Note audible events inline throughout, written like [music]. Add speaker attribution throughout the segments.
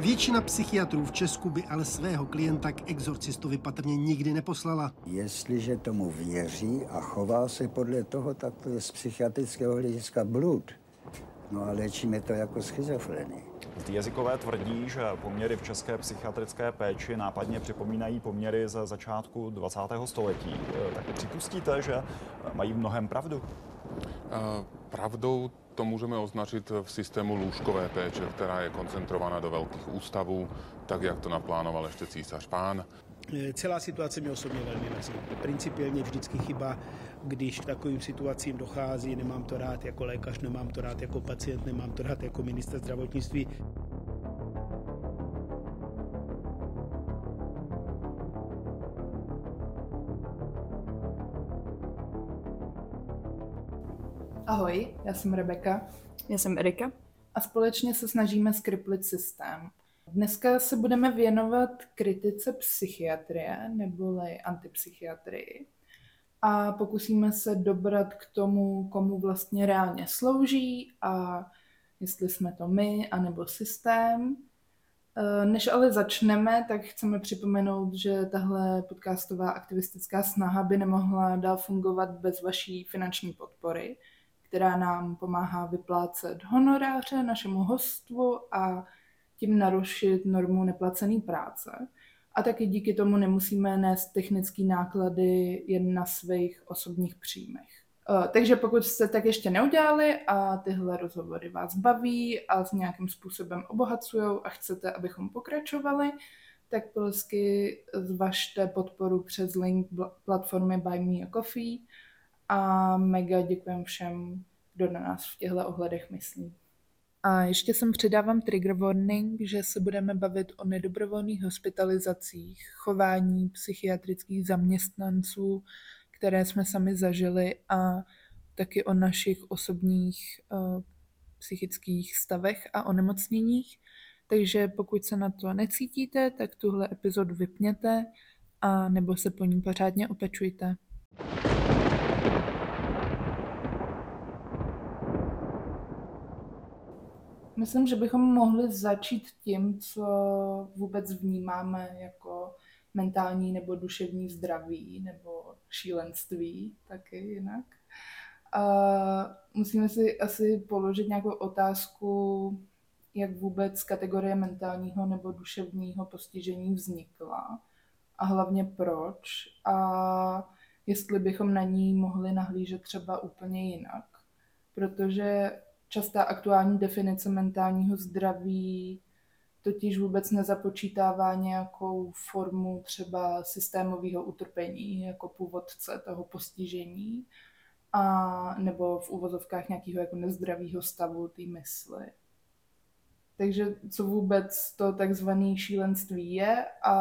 Speaker 1: Většina psychiatrů v Česku by ale svého klienta k exorcistovi patrně nikdy neposlala.
Speaker 2: Jestliže tomu věří a chová se podle toho, tak to je z psychiatrického hlediska blud. No a léčíme to jako schizofrenii.
Speaker 3: Ty jazykové tvrdí, že poměry v české psychiatrické péči nápadně připomínají poměry ze začátku 20. století. Tak připustíte, že mají mnohem pravdu?
Speaker 4: Pravdou to můžeme označit v systému lůžkové péče, která je koncentrovaná do velkých ústavů, tak jak to naplánoval ještě císař pán.
Speaker 5: Celá situace mě osobně velmi mrzí. Principiálně vždycky chyba, když k takovým situacím dochází, nemám to rád jako lékař, nemám to rád jako pacient, nemám to rád jako minister zdravotnictví.
Speaker 6: Ahoj, já jsem Rebeka.
Speaker 7: Já jsem Erika.
Speaker 6: A společně se snažíme skriplit systém. Dneska se budeme věnovat kritice psychiatrie neboli antipsychiatrii a pokusíme se dobrat k tomu, komu vlastně reálně slouží a jestli jsme to my anebo systém. E, než ale začneme, tak chceme připomenout, že tahle podcastová aktivistická snaha by nemohla dál fungovat bez vaší finanční podpory, která nám pomáhá vyplácet honoráře našemu hostvu a tím narušit normu neplacené práce. A taky díky tomu nemusíme nést technické náklady jen na svých osobních příjmech. Eh, takže pokud jste tak ještě neudělali a tyhle rozhovory vás baví a s nějakým způsobem obohacují a chcete, abychom pokračovali, tak polsky zvažte podporu přes link platformy Buy Me a Coffee a mega děkujem všem, kdo na nás v těchto ohledech myslí. A ještě sem přidávám trigger warning, že se budeme bavit o nedobrovolných hospitalizacích, chování psychiatrických zaměstnanců, které jsme sami zažili a taky o našich osobních uh, psychických stavech a onemocněních. Takže pokud se na to necítíte, tak tuhle epizodu vypněte a nebo se po ní pořádně opečujte. Myslím, že bychom mohli začít tím, co vůbec vnímáme jako mentální nebo duševní zdraví nebo šílenství taky jinak. A musíme si asi položit nějakou otázku, jak vůbec kategorie mentálního nebo duševního postižení vznikla a hlavně proč a jestli bychom na ní mohli nahlížet třeba úplně jinak. Protože častá aktuální definice mentálního zdraví totiž vůbec nezapočítává nějakou formu třeba systémového utrpení jako původce toho postižení a nebo v úvozovkách nějakého jako nezdravého stavu té mysli. Takže co vůbec to takzvané šílenství je a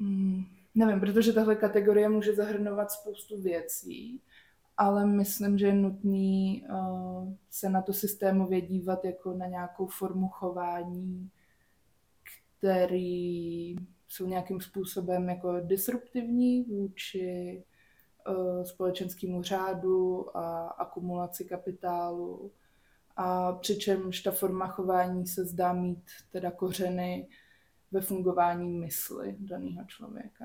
Speaker 6: hmm, nevím, protože tahle kategorie může zahrnovat spoustu věcí ale myslím, že je nutný uh, se na to systémově dívat jako na nějakou formu chování, který jsou nějakým způsobem jako disruptivní vůči uh, společenskému řádu a akumulaci kapitálu. A přičemž ta forma chování se zdá mít teda kořeny ve fungování mysli daného člověka.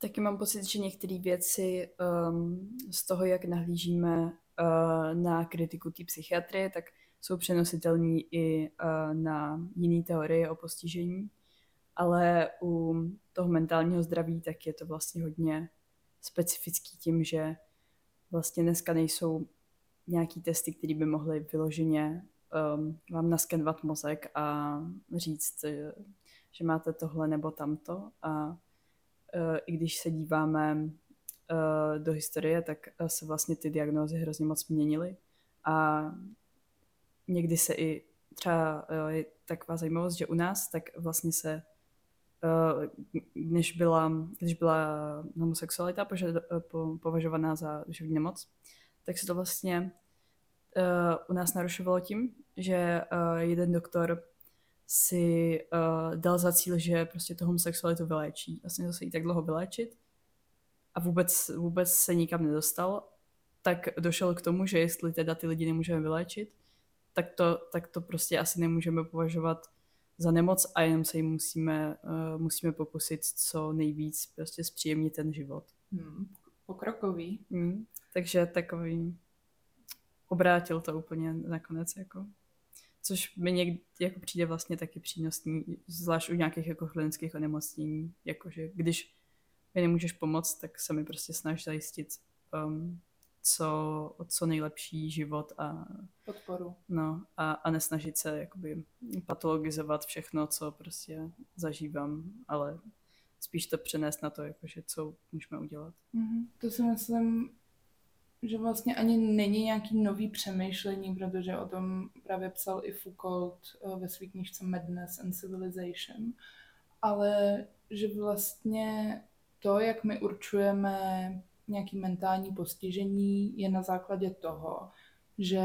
Speaker 7: Taky mám pocit, že některé věci um, z toho, jak nahlížíme uh, na kritiku té psychiatrie, tak jsou přenositelné i uh, na jiné teorie o postižení. Ale u toho mentálního zdraví tak je to vlastně hodně specifický tím, že vlastně dneska nejsou nějaký testy, které by mohly vyloženě um, vám naskenovat mozek a říct, že máte tohle nebo tamto. A i když se díváme eh, do historie, tak eh, se vlastně ty diagnózy hrozně moc měnily. A někdy se i třeba je taková zajímavost, že u nás tak vlastně se než byla, když byla homosexualita považovaná za duševní nemoc, tak se to vlastně u nás narušovalo tím, že jeden doktor si uh, dal za cíl, že prostě tu homosexualitu vyléčí. Vlastně se jí tak dlouho vyléčit a vůbec, vůbec se nikam nedostal, tak došel k tomu, že jestli teda ty lidi nemůžeme vyléčit, tak to, tak to prostě asi nemůžeme považovat za nemoc a jenom se jim musíme, uh, musíme pokusit co nejvíc prostě zpříjemnit ten život.
Speaker 6: Hmm, pokrokový.
Speaker 7: Hmm, takže takový obrátil to úplně nakonec jako což mi někdy jako přijde vlastně taky přínosný, zvlášť u nějakých jako chronických onemocnění, jakože když mi nemůžeš pomoct, tak se mi prostě snaží zajistit um, co, co nejlepší život a
Speaker 6: podporu.
Speaker 7: No, a, a nesnažit se jakoby patologizovat všechno, co prostě zažívám, ale spíš to přenést na to, jakože co můžeme udělat.
Speaker 6: Mm-hmm. To si myslím, že vlastně ani není nějaký nový přemýšlení, protože o tom právě psal i Foucault eh, ve své knižce Madness and Civilization, ale že vlastně to, jak my určujeme nějaký mentální postižení, je na základě toho, že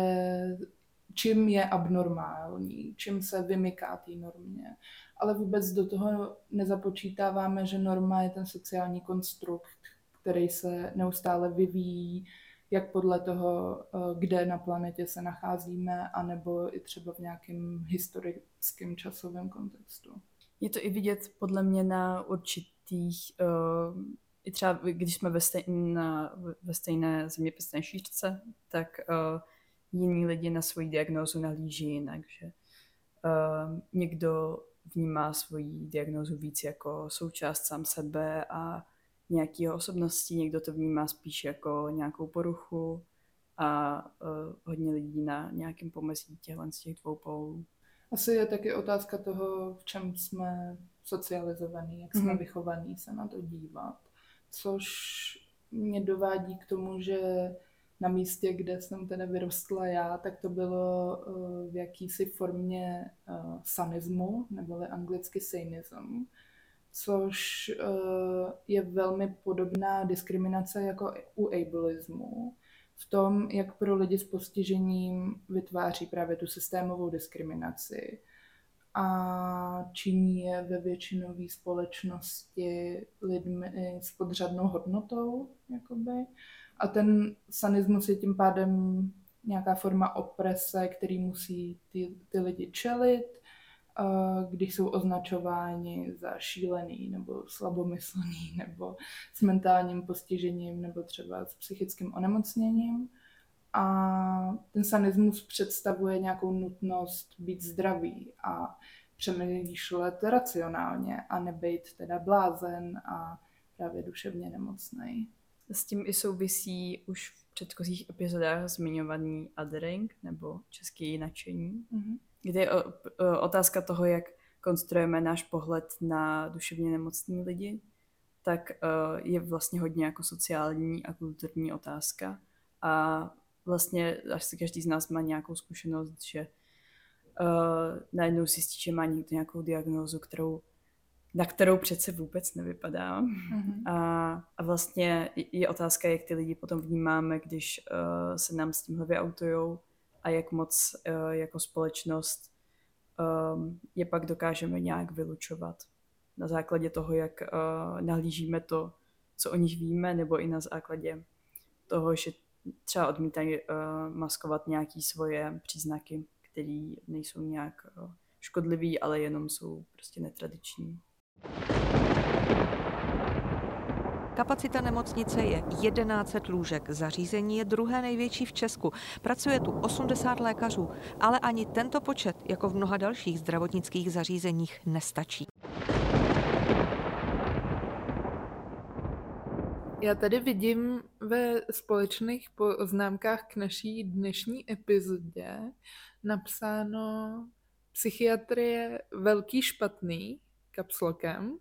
Speaker 6: čím je abnormální, čím se vymyká té normě. Ale vůbec do toho nezapočítáváme, že norma je ten sociální konstrukt, který se neustále vyvíjí, jak podle toho, eh, kde na planetě se nacházíme, anebo i třeba v nějakém historickém časovém kontextu.
Speaker 7: Je to i vidět podle mě na určitých, uh, i třeba když jsme ve, stejné, ve stejné zeměpisné šířce, tak uh, jiní lidi na svoji diagnózu nahlíží jinak, že někdo vnímá svoji diagnózu víc jako součást sám sebe a nějaké osobnosti, někdo to vnímá spíš jako nějakou poruchu a uh, hodně lidí na nějakém pomezí těchto z těch dvou polů.
Speaker 6: Asi je taky otázka toho, v čem jsme socializovaní, jak jsme mm-hmm. vychovaní se na to dívat. Což mě dovádí k tomu, že na místě, kde jsem teda vyrostla já, tak to bylo uh, v jakýsi formě uh, sanismu, neboli anglicky sainism, což uh, je velmi podobná diskriminace jako u ableismu v tom, jak pro lidi s postižením vytváří právě tu systémovou diskriminaci a činí je ve většinové společnosti lidmi s podřadnou hodnotou. Jakoby. A ten sanismus je tím pádem nějaká forma oprese, který musí ty, ty lidi čelit když jsou označováni za šílený nebo slabomyslný [laughs] nebo s mentálním postižením nebo třeba s psychickým onemocněním. A ten sanismus představuje nějakou nutnost být zdravý a přemýšlet racionálně a nebejt teda blázen a právě duševně nemocný.
Speaker 7: S tím i souvisí už v předchozích epizodách zmiňovaný othering nebo české nadšení. Mm-hmm kde je otázka toho, jak konstruujeme náš pohled na duševně nemocní lidi, tak e, je vlastně hodně jako sociální a kulturní otázka. A vlastně až se každý z nás má nějakou zkušenost, že uh, najednou zjistí, že má někdo nějakou diagnózu, kterou, na kterou přece vůbec nevypadá. Mm-hmm. A, a vlastně je otázka, jak ty lidi potom vnímáme, když uh, se nám s tímhle vyautujou a jak moc uh, jako společnost um, je pak dokážeme nějak vylučovat na základě toho, jak uh, nahlížíme to, co o nich víme, nebo i na základě toho, že třeba odmítají uh, maskovat nějaké svoje příznaky, které nejsou nějak škodlivý, ale jenom jsou prostě netradiční.
Speaker 8: Kapacita nemocnice je 1100 lůžek, zařízení je druhé největší v Česku. Pracuje tu 80 lékařů, ale ani tento počet, jako v mnoha dalších zdravotnických zařízeních, nestačí.
Speaker 6: Já tady vidím ve společných poznámkách k naší dnešní epizodě napsáno psychiatrie velký špatný kapslokem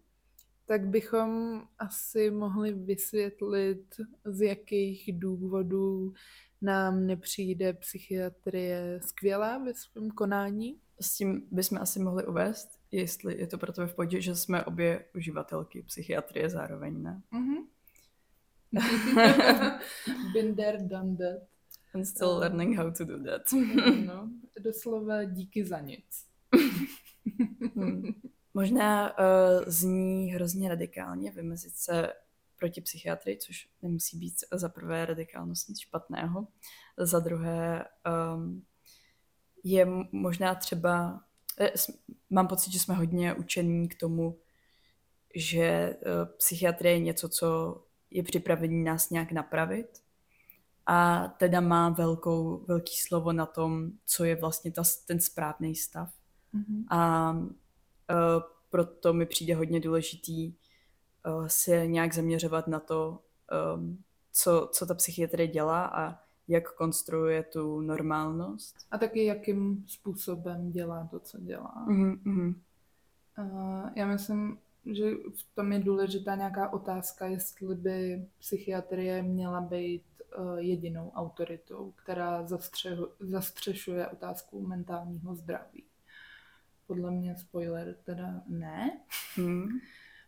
Speaker 6: tak bychom asi mohli vysvětlit, z jakých důvodů nám nepřijde psychiatrie skvělá ve svém konání.
Speaker 7: S tím bychom asi mohli uvést, jestli je to pro tebe v podě, že jsme obě uživatelky psychiatrie zároveň, ne? [laughs] Mm-hmm.
Speaker 6: Been there, done that.
Speaker 7: And still learning how to do that.
Speaker 6: no, doslova díky za nic.
Speaker 7: hmm. Možná uh, zní hrozně radikálně vymezit se proti psychiatrii, což nemusí být za prvé radikálnost nic špatného. Za druhé um, je možná třeba, eh, mám pocit, že jsme hodně učení k tomu, že psychiatrie je něco, co je připravený nás nějak napravit a teda má velkou, velký slovo na tom, co je vlastně ta, ten správný stav. Mm-hmm. A proto mi přijde hodně důležitý uh, se nějak zaměřovat na to, um, co, co ta psychiatrie dělá a jak konstruuje tu normálnost.
Speaker 6: A taky jakým způsobem dělá to, co dělá.
Speaker 7: Mm-hmm.
Speaker 6: Já myslím, že v tom je důležitá nějaká otázka, jestli by psychiatrie měla být jedinou autoritou, která zastřehu, zastřešuje otázku mentálního zdraví. Podle mě spoiler teda ne.
Speaker 7: Hmm.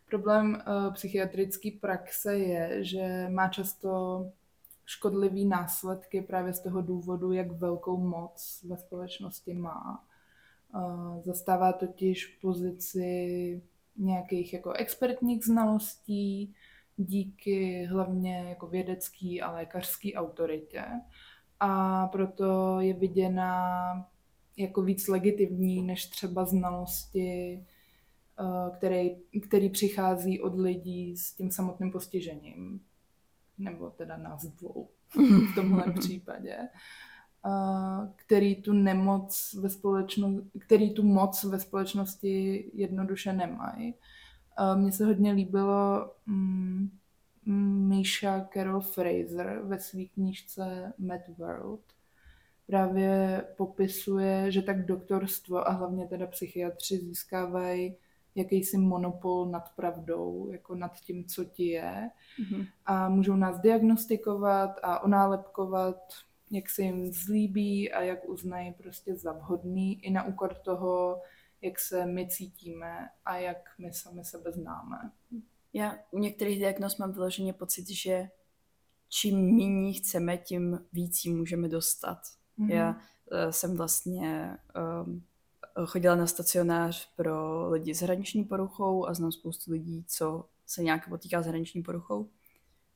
Speaker 6: Problém uh, psychiatrické praxe je, že má často škodlivý následky právě z toho důvodu, jak velkou moc ve společnosti má. Uh, zastává totiž pozici nějakých jako expertních znalostí, díky hlavně jako vědecký a lékařský autoritě. A proto je viděna jako víc legitimní než třeba znalosti, eh, který, který přichází od lidí s tím samotným postižením. Nebo teda nás dvou v tomhle [laughs] případě který tu nemoc ve společnosti, který tu moc ve společnosti jednoduše nemají. Mně se hodně líbilo mm, Misha Carol Fraser ve své knížce Mad World. Právě popisuje, že tak doktorstvo a hlavně teda psychiatři získávají jakýsi monopol nad pravdou, jako nad tím, co ti je. Mm-hmm. A můžou nás diagnostikovat a onálepkovat jak se jim zlíbí a jak uznají prostě za vhodný i na úkor toho, jak se my cítíme a jak my sami sebe známe.
Speaker 7: Já u některých diagnóz mám vyloženě pocit, že čím méně chceme, tím víc můžeme dostat. Mm-hmm. Já uh, jsem vlastně um, chodila na stacionář pro lidi s hraniční poruchou a znám spoustu lidí, co se nějak potýká s hraniční poruchou,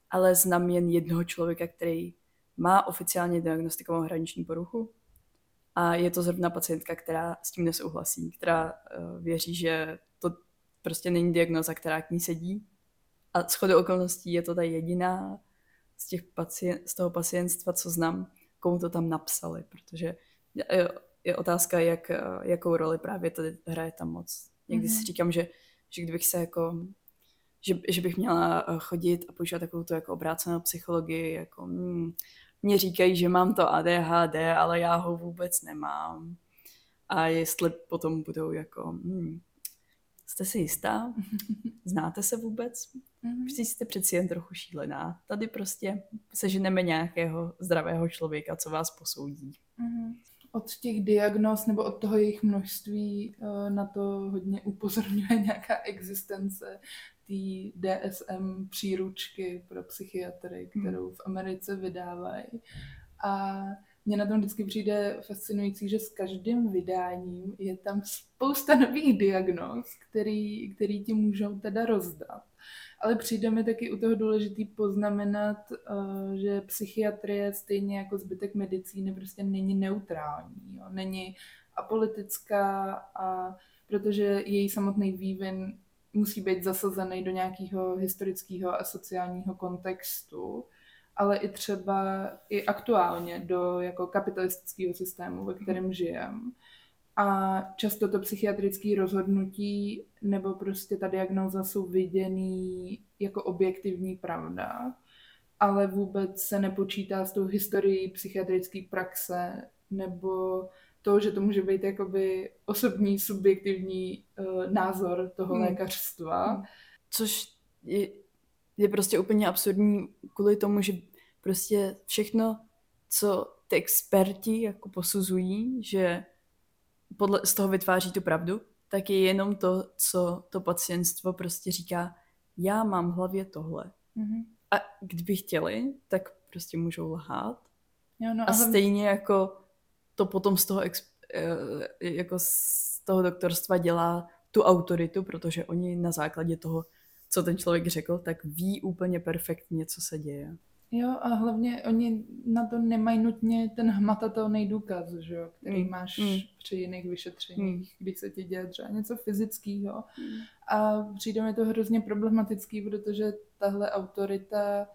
Speaker 7: ale znám jen jednoho člověka, který má oficiálně diagnostikovanou hraniční poruchu a je to zrovna pacientka, která s tím nesouhlasí, která uh, věří, že to prostě není diagnoza, která k ní sedí. A shodou okolností je to ta jediná z, těch pacient, z toho pacientstva, co znám, komu to tam napsali, protože je, je otázka, jak, jakou roli právě tady hraje ta moc. Někdy mm-hmm. si říkám, že, že kdybych se jako že, že bych měla chodit a používat takovou tu jako obrácenou psychologii, jako hmm, mě říkají, že mám to ADHD, ale já ho vůbec nemám. A jestli potom budou jako, hmm, jste si jistá? [laughs] Znáte se vůbec? Vždyť jste přeci jen trochu šílená. Tady prostě seženeme nějakého zdravého člověka, co vás posoudí.
Speaker 6: Mm-hmm. Od těch diagnóz nebo od toho jejich množství eh, na to hodně upozorňuje [laughs] nějaká existence té DSM příručky pro psychiatry, hmm. kterou v Americe vydávají. A mně na tom vždycky přijde fascinující, že s každým vydáním je tam spousta nových diagnóz, který, který ti můžou teda rozdat. Ale přijde mi taky u toho důležitý poznamenat, eh, že psychiatrie stejně jako zbytek medicíny prostě není neutrální. Jo? Není apolitická a protože její samotný vývin musí být zasazený do nějakého historického a sociálního kontextu, ale i třeba i aktuálně do jako kapitalistického systému, ve kterém mhm. žijeme. A často to psychiatrické rozhodnutí nebo prostě ta diagnóza jsou viděný jako objektivní pravda, ale vůbec se nepočítá s tou historií psychiatrické praxe nebo to, že to může být jakoby osobní, subjektivní uh, názor toho hmm. lékařstva. Hmm.
Speaker 7: Což je, je prostě úplně absurdní kvůli tomu, že prostě všechno, co ty experti jako posuzují, že podle, z toho vytváří tu pravdu, tak je jenom to, co to pacientstvo prostě říká, já mám v hlavě tohle. Mm-hmm. A kdyby chtěli, tak prostě můžou lhát. Jo, no, a ale... stejně jako to potom z toho, eh, jako z toho doktorstva dělá tu autoritu, protože oni na základě toho, co ten člověk řekl, tak ví úplně perfektně, co se děje.
Speaker 6: Jo, a hlavně oni na to nemají nutně ten hmatatelný důkaz, že jo, který
Speaker 7: Mm,
Speaker 6: máš
Speaker 7: mm.
Speaker 6: při jiných vyšetřeních, když se ti děje třeba něco fyzického.
Speaker 7: Mm.
Speaker 6: A přijde mi to hrozně problematický, protože tahle autorita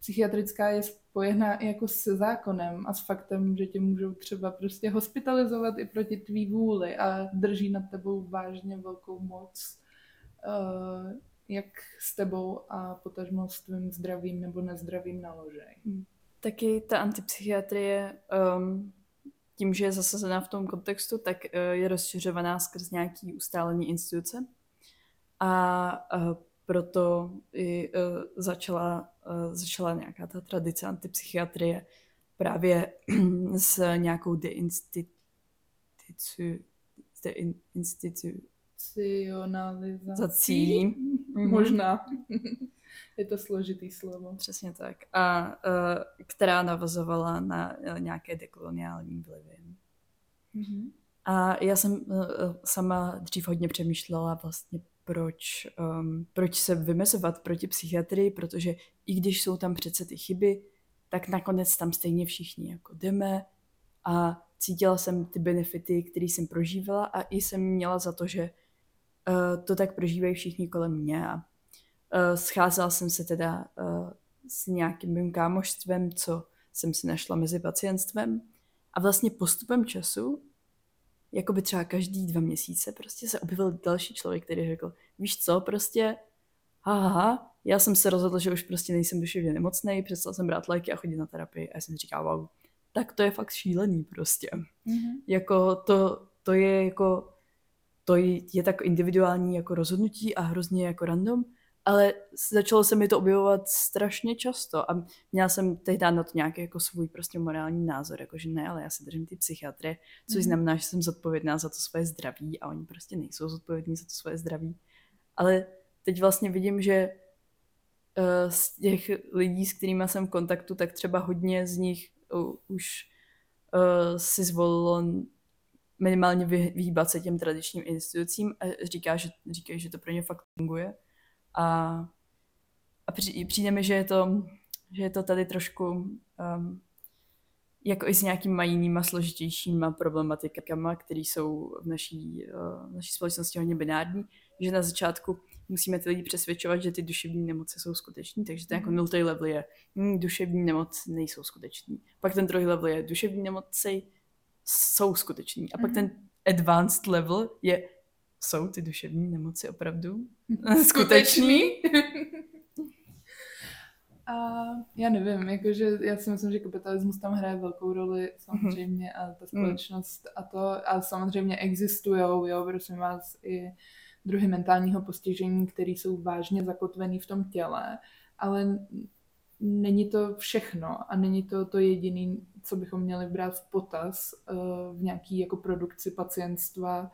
Speaker 6: psychiatrická je spojená i jako se zákonem a s faktem, že tě můžou třeba prostě hospitalizovat i proti tvý vůli a drží nad tebou vážně velkou moc, eh, jak s tebou a potažmo s tvým zdravím nebo nezdravím naložej.
Speaker 7: Taky ta antipsychiatrie, um, tím, že je zasazená v tom kontextu, tak uh, je rozšiřovaná skrz nějaký ustálený instituce. A uh, proto i uh, začala, uh, začala nějaká ta tradice antipsychiatrie právě [clears throat] s nějakou deinstitucí, deinstitu,
Speaker 6: Racionalizací.
Speaker 7: Zací. Mhm. [laughs]
Speaker 6: Možná. je to složitý slovo.
Speaker 7: Přesně tak. A uh, která navazovala na uh, nějaké dekoloniální vlivy.
Speaker 6: Mhm.
Speaker 7: A já jsem uh, sama dřív hodně přemýšlela vlastně, proč, um, proč se vymezovat proti psychiatrii, protože i když jsou tam přece ty chyby, tak nakonec tam stejně všichni jako jdeme a cítila jsem ty benefity, které jsem prožívala a i jsem měla za to, že uh, to tak prožívají všichni kolem mě a uh, scházela jsem se teda uh, s nějakým mým kámošstvem, co jsem si našla mezi pacientstvem a vlastně postupem času jako by třeba každý dva měsíce prostě se objevil další člověk, který řekl, víš co, prostě, haha, já jsem se rozhodl, že už prostě nejsem duševně nemocný, přestal jsem brát léky a chodit na terapii a já jsem si říkal, wow, tak to je fakt šílený prostě.
Speaker 6: Mhm.
Speaker 7: Jako to, to je jako, to je, tak individuální jako rozhodnutí a hrozně jako random, ale začalo se mi to objevovat strašně často a měla jsem tehdy na to nějaký jako svůj prostě morální názor, jako že ne, ale já se držím ty psychiatry, což
Speaker 6: Mhm.
Speaker 7: znamená, že jsem zodpovědná za to svoje zdraví a oni prostě nejsou zodpovědní za to svoje zdraví. Ale teď vlastně vidím, že uh, z těch lidí, s kterými jsem v kontaktu, tak třeba hodně z nich uh, už uh, si zvolilo minimálně vy, vyhýbat se těm tradičním institucím a říká, že, říkají, že to pro ně fakt funguje. A, a při, přijde mi, že je to, že je to tady trošku um, jako i s nějakýma jinýma složitějšíma problematikama, které jsou v naší, uh, v naší společnosti hodně binární, že na začátku musíme ty lidi přesvědčovat, že ty duševní nemoci jsou skuteční, takže ten jako
Speaker 6: Mhm.
Speaker 7: nultý level je hm, duševní nemoci nejsou skuteční. Pak ten druhý level je duševní nemoci jsou skuteční. A pak
Speaker 6: Mhm.
Speaker 7: ten advanced level je jsou ty duševní nemoci opravdu [laughs]
Speaker 6: Skutečný? [laughs] A já nevím, jakože já si myslím, že kapitalismus tam hraje velkou roli samozřejmě a ta společnost a to a samozřejmě existují, jo, prosím vás, i druhy mentálního postižení, které jsou vážně zakotvený v tom těle, ale není to všechno a není to to jediné, co bychom měli brát v potaz uh, v nějaký jako produkci pacientstva,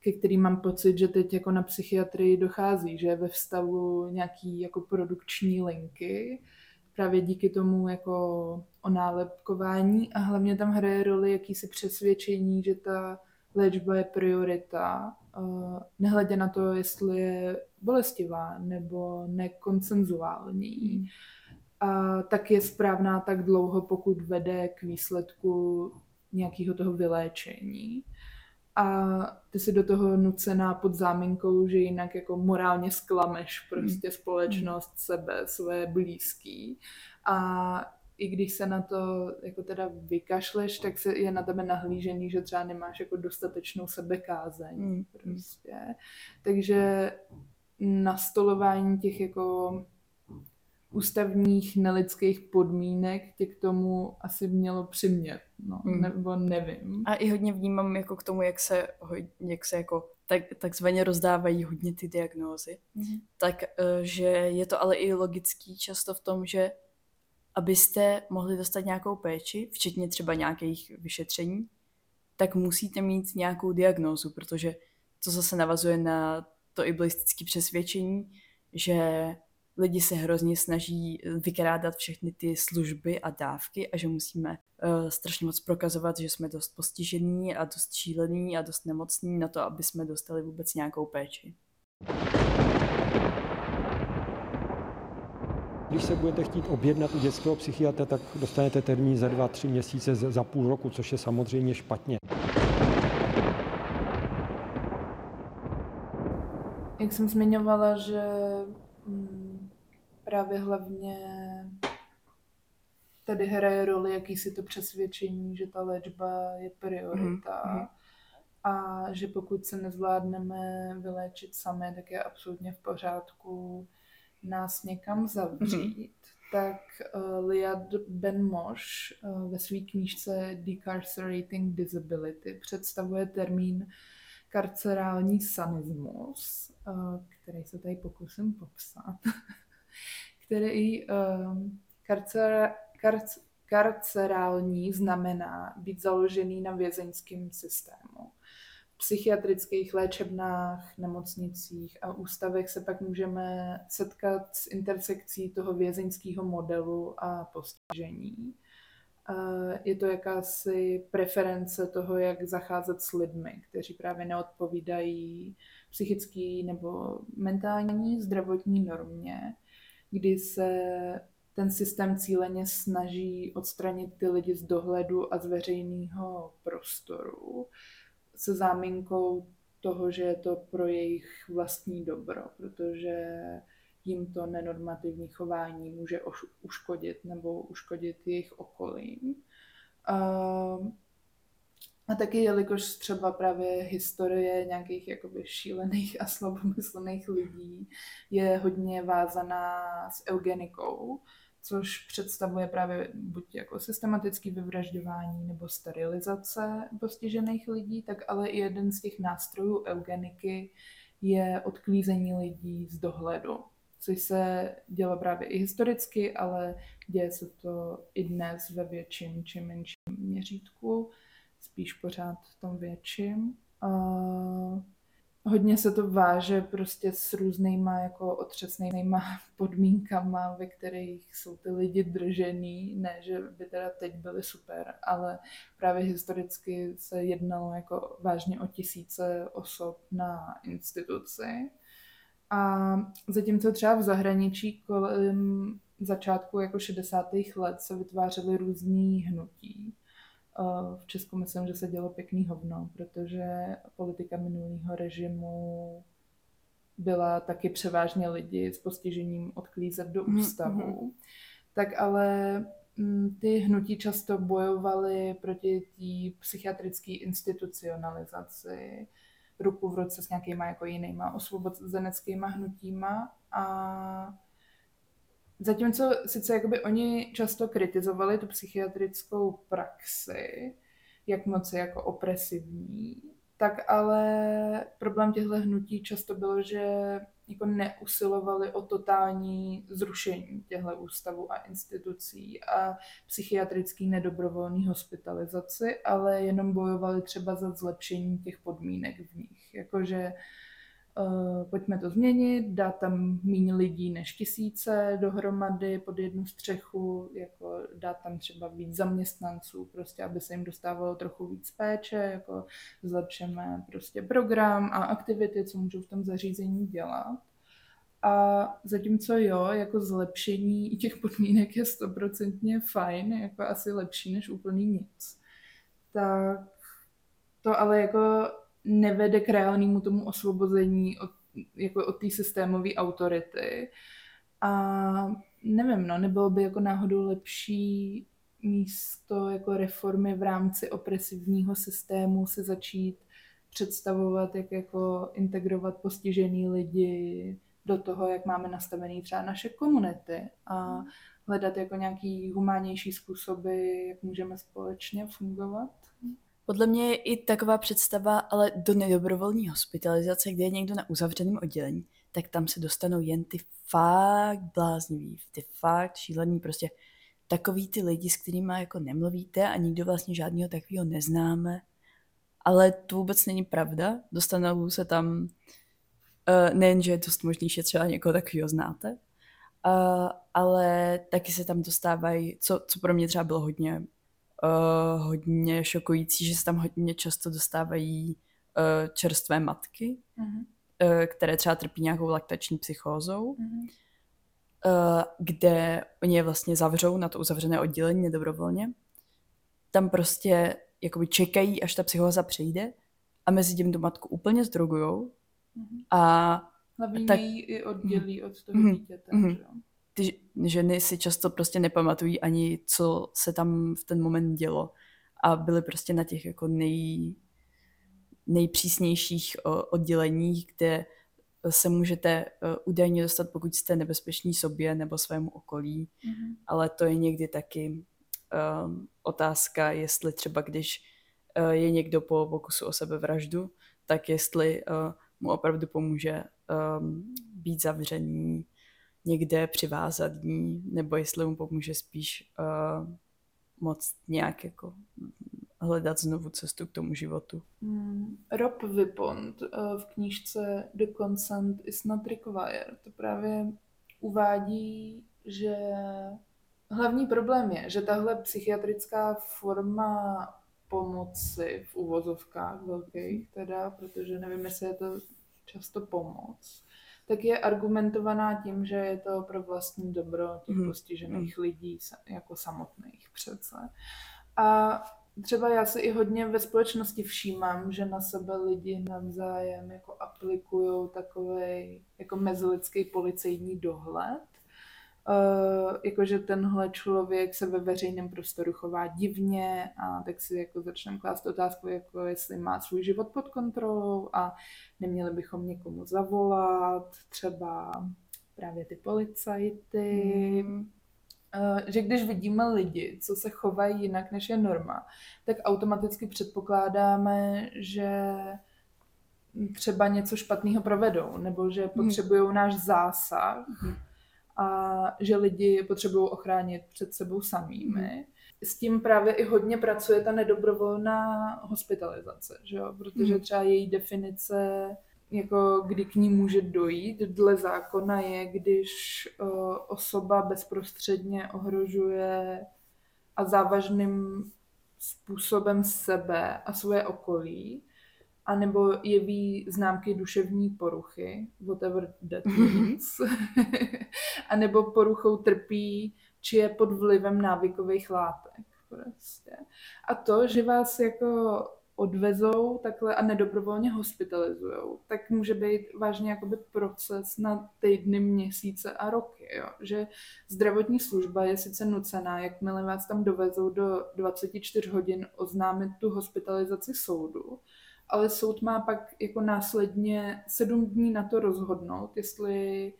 Speaker 6: ke kterým mám pocit, že teď jako na psychiatrii dochází, že ve vstavu nějaký jako produkční linky, právě díky tomu jako onálepkování a hlavně tam hraje roli jakýsi přesvědčení, že ta léčba je priorita, uh, nehledě na to, jestli je bolestivá nebo nekonsenzuální. A tak je správná tak dlouho, pokud vede k výsledku nějakého toho vyléčení a ty si do toho nucená pod záminkou, že jinak jako morálně sklameš prostě společnost, sebe, své blízký. A i když se na to jako teda vykašleš, tak se je na tebe nahlížený, že třeba nemáš jako dostatečnou sebekázeň
Speaker 7: Mm.
Speaker 6: prostě. Takže nastolování těch jako ústavních nelidských podmínek tě k tomu asi mělo přimět, no,
Speaker 7: Mm.
Speaker 6: nebo nevím.
Speaker 7: A i hodně vnímám jako k tomu, jak se, jak se jako tak, takzvaně rozdávají hodně ty diagnózy.
Speaker 6: Mhm.
Speaker 7: Tak, eh, že je to ale i logický často v tom, že abyste mohli dostat nějakou péči, včetně třeba nějakých vyšetření, tak musíte mít nějakou diagnózu, protože to zase navazuje na to iblistické přesvědčení, že lidi se hrozně snaží vykrádat všechny ty služby a dávky a že musíme uh, strašně moc prokazovat, že jsme dost postižení a dost šílení a dost nemocní na to, aby jsme dostali vůbec nějakou péči.
Speaker 9: Když se budete chtít objednat u dětského psychiatra, tak dostanete termín za dva, tři měsíce, za půl roku, což je samozřejmě špatně.
Speaker 6: Jak jsem zmiňovala, že mm, právě hlavně tady hraje roli jakýsi to přesvědčení, že ta léčba je priorita mm-hmm. a že pokud se nezvládneme vyléčit sami, tak je absolutně v pořádku nás někam zavřít. Mm-hmm. Tak uh, Liad Ben Mosh uh, ve své knížce Decarcerating Disability představuje termín karcerální sanismus, uh, který se tady pokusím popsat, [laughs] který uh, karcer, karc, karcerální znamená být založený na vězeňském systému. V psychiatrických léčebnách, nemocnicích a ústavech se pak můžeme setkat s intersekcí toho vězeňského modelu a postižení. Je to jakási preference toho, jak zacházet s lidmi, kteří právě neodpovídají psychický nebo mentální zdravotní normě, kdy se ten systém cíleně snaží odstranit ty lidi z dohledu a z veřejného prostoru se záminkou toho, že je to pro jejich vlastní dobro, protože jim to nenormativní chování může uškodit nebo uškodit jejich okolím. A taky jelikož třeba právě historie nějakých jakoby šílených a slabomyslných lidí je hodně vázaná s eugenikou, což představuje právě buď jako systematické vyvražďování nebo sterilizace postižených lidí, tak ale i jeden z těch nástrojů eugeniky je odklízení lidí z dohledu, což se dělo právě i historicky, ale děje se to i dnes ve větším či menším měřítku, spíš pořád v tom větším. Hodně se to váže prostě s různýma jako otřesnýma [laughs] podmínkama, ve kterých jsou ty lidi držený. Ne, že by teda teď byly super, ale právě historicky se jednalo jako vážně o tisíce osob na instituci. A zatímco třeba v zahraničí kolem začátku jako 60. let se vytvářely různý hnutí, v Česku myslím, že se dělo pěkný hovno, protože politika minulého režimu byla taky převážně lidi s postižením odklízet do mhm, ústavu. Mm-hmm. Tak ale mm, ty hnutí často bojovaly proti té psychiatrické institucionalizaci ruku v ruce s nějakýma jako jinýma osvobozeneckýma hnutíma a Zatímco sice jakoby oni často kritizovali tu psychiatrickou praxi, jak moc je jako opresivní, tak ale problém těchto hnutí často bylo, že jako neusilovali o totální zrušení těchto ústavů a institucí a psychiatrický nedobrovolný hospitalizaci, ale jenom bojovali třeba za zlepšení těch podmínek v nich. Jakože uh, pojďme to změnit, dát tam méně lidí než tisíce dohromady pod jednu střechu, jako dát tam třeba víc zaměstnanců, prostě aby se jim dostávalo trochu víc péče, jako zlepšeme prostě program a aktivity, co můžou v tom zařízení dělat. A zatímco jo, jako zlepšení těch podmínek je stoprocentně fajn, jako asi lepší než úplný nic. Tak to ale jako nevede k reálnému tomu osvobození od, jako od té systémové autority. A nevím, no, nebylo by jako náhodou lepší místo jako reformy v rámci opresivního systému se začít představovat, jak jako integrovat postižený lidi do toho, jak máme nastavený třeba naše komunity a hledat jako nějaký humánnější způsoby, jak můžeme společně fungovat.
Speaker 7: Podle mě je i taková představa, ale do nedobrovolní hospitalizace, kde je někdo na uzavřeném oddělení, tak tam se dostanou jen ty fakt bláznivý, ty fakt šílený, prostě takový ty lidi, s kterými jako nemluvíte a nikdo vlastně žádného takového neznáme. Ale to vůbec není pravda. Dostanou se tam, uh, nejen, že je dost možný, že třeba někoho takového znáte, uh, ale taky se tam dostávají, co, co pro mě třeba bylo hodně uh, hodně šokující, že se tam hodně často dostávají uh, čerstvé matky, uh-huh. uh, které třeba trpí nějakou laktační psychózou. Uh-huh. kde oni je vlastně zavřou na to uzavřené oddělení nedobrovolně. Tam prostě jakoby čekají, až ta psychoza přejde a mezi tím tu matku úplně zdrogujou
Speaker 6: Mhm.
Speaker 7: a
Speaker 6: Hlavně
Speaker 7: tak-
Speaker 6: ji i oddělí od toho
Speaker 7: Mhm.
Speaker 6: dítěte.
Speaker 7: Mhm.
Speaker 6: že jo?
Speaker 7: Ty ženy si často prostě nepamatují ani, co se tam v ten moment dělo. A byly prostě na těch jako nej, nejpřísnějších odděleních, kde se můžete údajně dostat, pokud jste nebezpeční sobě nebo svému okolí.
Speaker 6: Mhm.
Speaker 7: Ale to je někdy taky um, otázka, jestli třeba když uh, je někdo po pokusu o sebevraždu, tak jestli uh, mu opravdu pomůže um, být zavřený někde přivázaný, nebo jestli mu pomůže spíš uh, moc nějak jako hledat znovu cestu k tomu životu.
Speaker 6: Mm, Rob Vipont eh, v knížce The Consent is not required to právě uvádí, že hlavní problém je, že tahle psychiatrická forma pomoci v uvozovkách velkých, teda, protože nevím, jestli je to často pomoc, tak je argumentovaná tím, že je to pro vlastní dobro těch
Speaker 7: Mhm.
Speaker 6: postižených lidí sa- jako samotných přece. A třeba já si i hodně ve společnosti všímám, že na sebe lidi navzájem jako aplikují takový jako mezilidský policejní dohled. Uh, jakože tenhle člověk se ve veřejném prostoru chová divně a tak si jako začneme klást otázku, jako jestli má svůj život pod kontrolou a neměli bychom někomu zavolat, třeba právě ty policajty,
Speaker 7: Mm.
Speaker 6: Eh, že když vidíme lidi, co se chovají jinak, než je norma, tak automaticky předpokládáme, že třeba něco špatného provedou, nebo že potřebují náš zásah a že lidi potřebují ochránit před sebou samými. S tím právě i hodně pracuje ta nedobrovolná hospitalizace, že jo? protože
Speaker 7: Mhm.
Speaker 6: třeba její definice jako kdy k ní může dojít dle zákona je, když uh, osoba bezprostředně ohrožuje a závažným způsobem sebe a svoje okolí, anebo jeví známky duševní poruchy, whatever that means, [laughs] anebo poruchou trpí, či je pod vlivem návykových látek. Prostě. A to, že vás jako odvezou takhle a nedobrovolně hospitalizujou, tak může být vážně jakoby proces na týdny, měsíce a roky. Jo? Že zdravotní služba je sice nucená, jakmile vás tam dovezou do 24 hodin oznámit tu hospitalizaci soudu, ale soud má pak jako následně 7 dní na to rozhodnout, jestli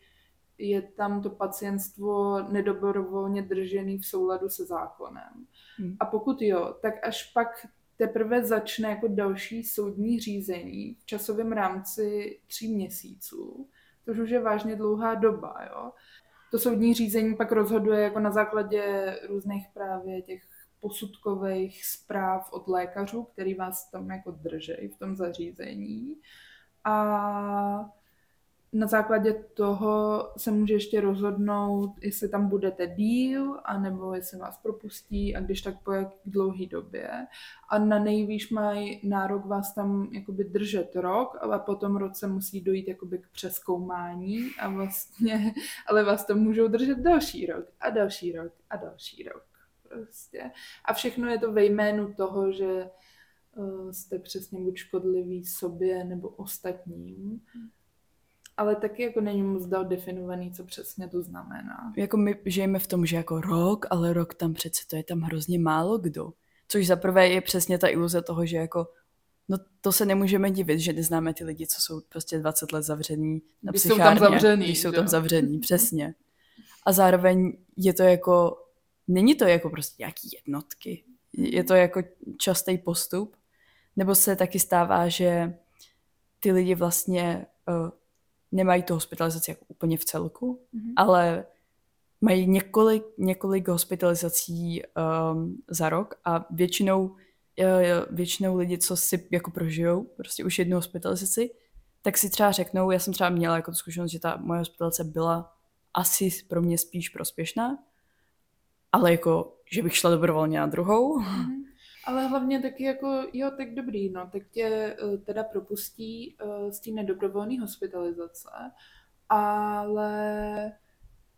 Speaker 6: je tam to pacientstvo nedobrovolně držený v souladu se zákonem.
Speaker 7: Hmm.
Speaker 6: A pokud jo, tak až pak teprve začne jako další soudní řízení v časovém rámci tří měsíců, což už je vážně dlouhá doba. Jo? To soudní řízení pak rozhoduje jako na základě různých právě těch posudkových zpráv od lékařů, který vás tam jako držejí v tom zařízení. A na základě toho se může ještě rozhodnout, jestli tam budete díl, anebo jestli vás propustí a když tak po jak dlouhý době. A na nejvýš mají nárok vás tam jakoby držet rok a po tom roce musí dojít jakoby k přeskoumání a vlastně, [laughs] ale vás tam můžou držet další rok a další rok a další rok. Prostě. A všechno je to ve jménu toho, že uh, jste přesně buď škodliví sobě nebo ostatním ale taky jako není moc dal definovaný, co přesně to znamená.
Speaker 7: Jako my žijeme v tom, že jako rok, ale rok tam přece to je tam hrozně málo kdo. Což za prvé je přesně ta iluze toho, že jako no to se nemůžeme divit, že neznáme ty lidi, co jsou prostě 20 let zavřený na
Speaker 6: Když jsou tam zavřený,
Speaker 7: Když jsou tam
Speaker 6: jo?
Speaker 7: zavřený, [laughs] přesně. A zároveň je to jako, není to jako prostě nějaký jednotky. Je to jako častý postup. Nebo se taky stává, že ty lidi vlastně uh, nemají tu hospitalizaci jako úplně v celku,
Speaker 6: Mhm.
Speaker 7: ale mají několik, několik hospitalizací um, za rok a většinou, uh, většinou lidi, co si jako prožijou prostě už jednu hospitalizaci, tak si třeba řeknou, já jsem třeba měla jako tu zkušenost, že ta moje hospitalizace byla asi pro mě spíš prospěšná, ale jako, že bych šla dobrovolně na druhou.
Speaker 6: Mhm. Ale hlavně taky jako, jo, tak dobrý, no, tak tě eh, teda propustí uh, z té nedobrovolné hospitalizace, ale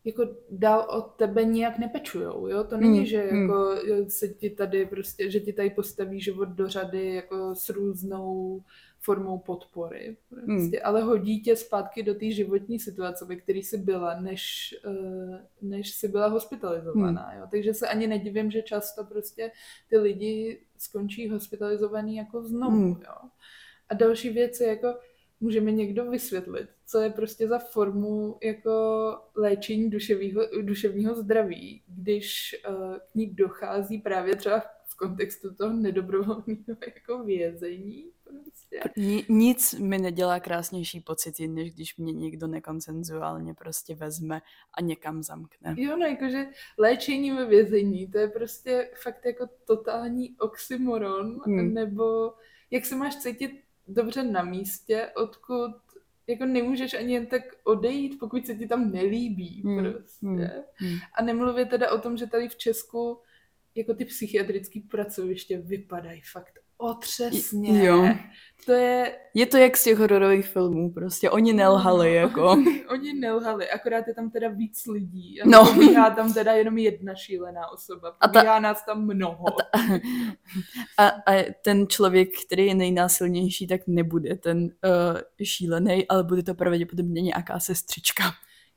Speaker 6: jako dál od tebe nijak nepečujou, jo? To není,
Speaker 7: Hmm,
Speaker 6: že
Speaker 7: hmm.
Speaker 6: jako se ti tady prostě, že ti tady postaví život do řady jako s různou formou podpory, prostě,
Speaker 7: Hmm.
Speaker 6: ale hodí tě zpátky do té životní situace, ve které jsi byla, než, eh, než jsi byla hospitalizovaná,
Speaker 7: Hmm.
Speaker 6: jo? Takže se ani nedivím, že často prostě ty lidi skončí hospitalizovaný jako znovu,
Speaker 7: Hmm.
Speaker 6: jo? A další věc je jako, můžeme někdo vysvětlit, co je prostě za formu jako léčení duševního, duševního zdraví, když uh, k ní dochází právě třeba v kontextu toho nedobrovolného [laughs] jako vězení. Prostě.
Speaker 7: Ni- nic mi nedělá krásnější pocity, než když mě někdo nekonsenzuálně prostě vezme a někam zamkne.
Speaker 6: Jo, no jakože léčení ve vězení, to je prostě fakt jako totální oxymoron,
Speaker 7: Hmm.
Speaker 6: nebo jak se máš cítit dobře na místě, odkud jako nemůžeš ani jen tak odejít, pokud se ti tam nelíbí
Speaker 7: Hmm,
Speaker 6: prostě.
Speaker 7: hmm, hmm.
Speaker 6: A nemluvě teda o tom, že tady v Česku jako ty psychiatrické pracoviště vypadají fakt otřesně.
Speaker 7: Jo.
Speaker 6: To je...
Speaker 7: Je to jak z těch hororových filmů, prostě oni nelhali, jako. [laughs]
Speaker 6: Oni nelhali, akorát je tam teda víc lidí. A
Speaker 7: No.
Speaker 6: no. pobíhá tam teda jenom jedna šílená osoba.
Speaker 7: A ta-
Speaker 6: Pobíhá nás tam mnoho.
Speaker 7: A, ta, [laughs] a, a ten člověk, který je nejnásilnější, tak nebude ten uh, šílený, ale bude to pravděpodobně nějaká sestřička.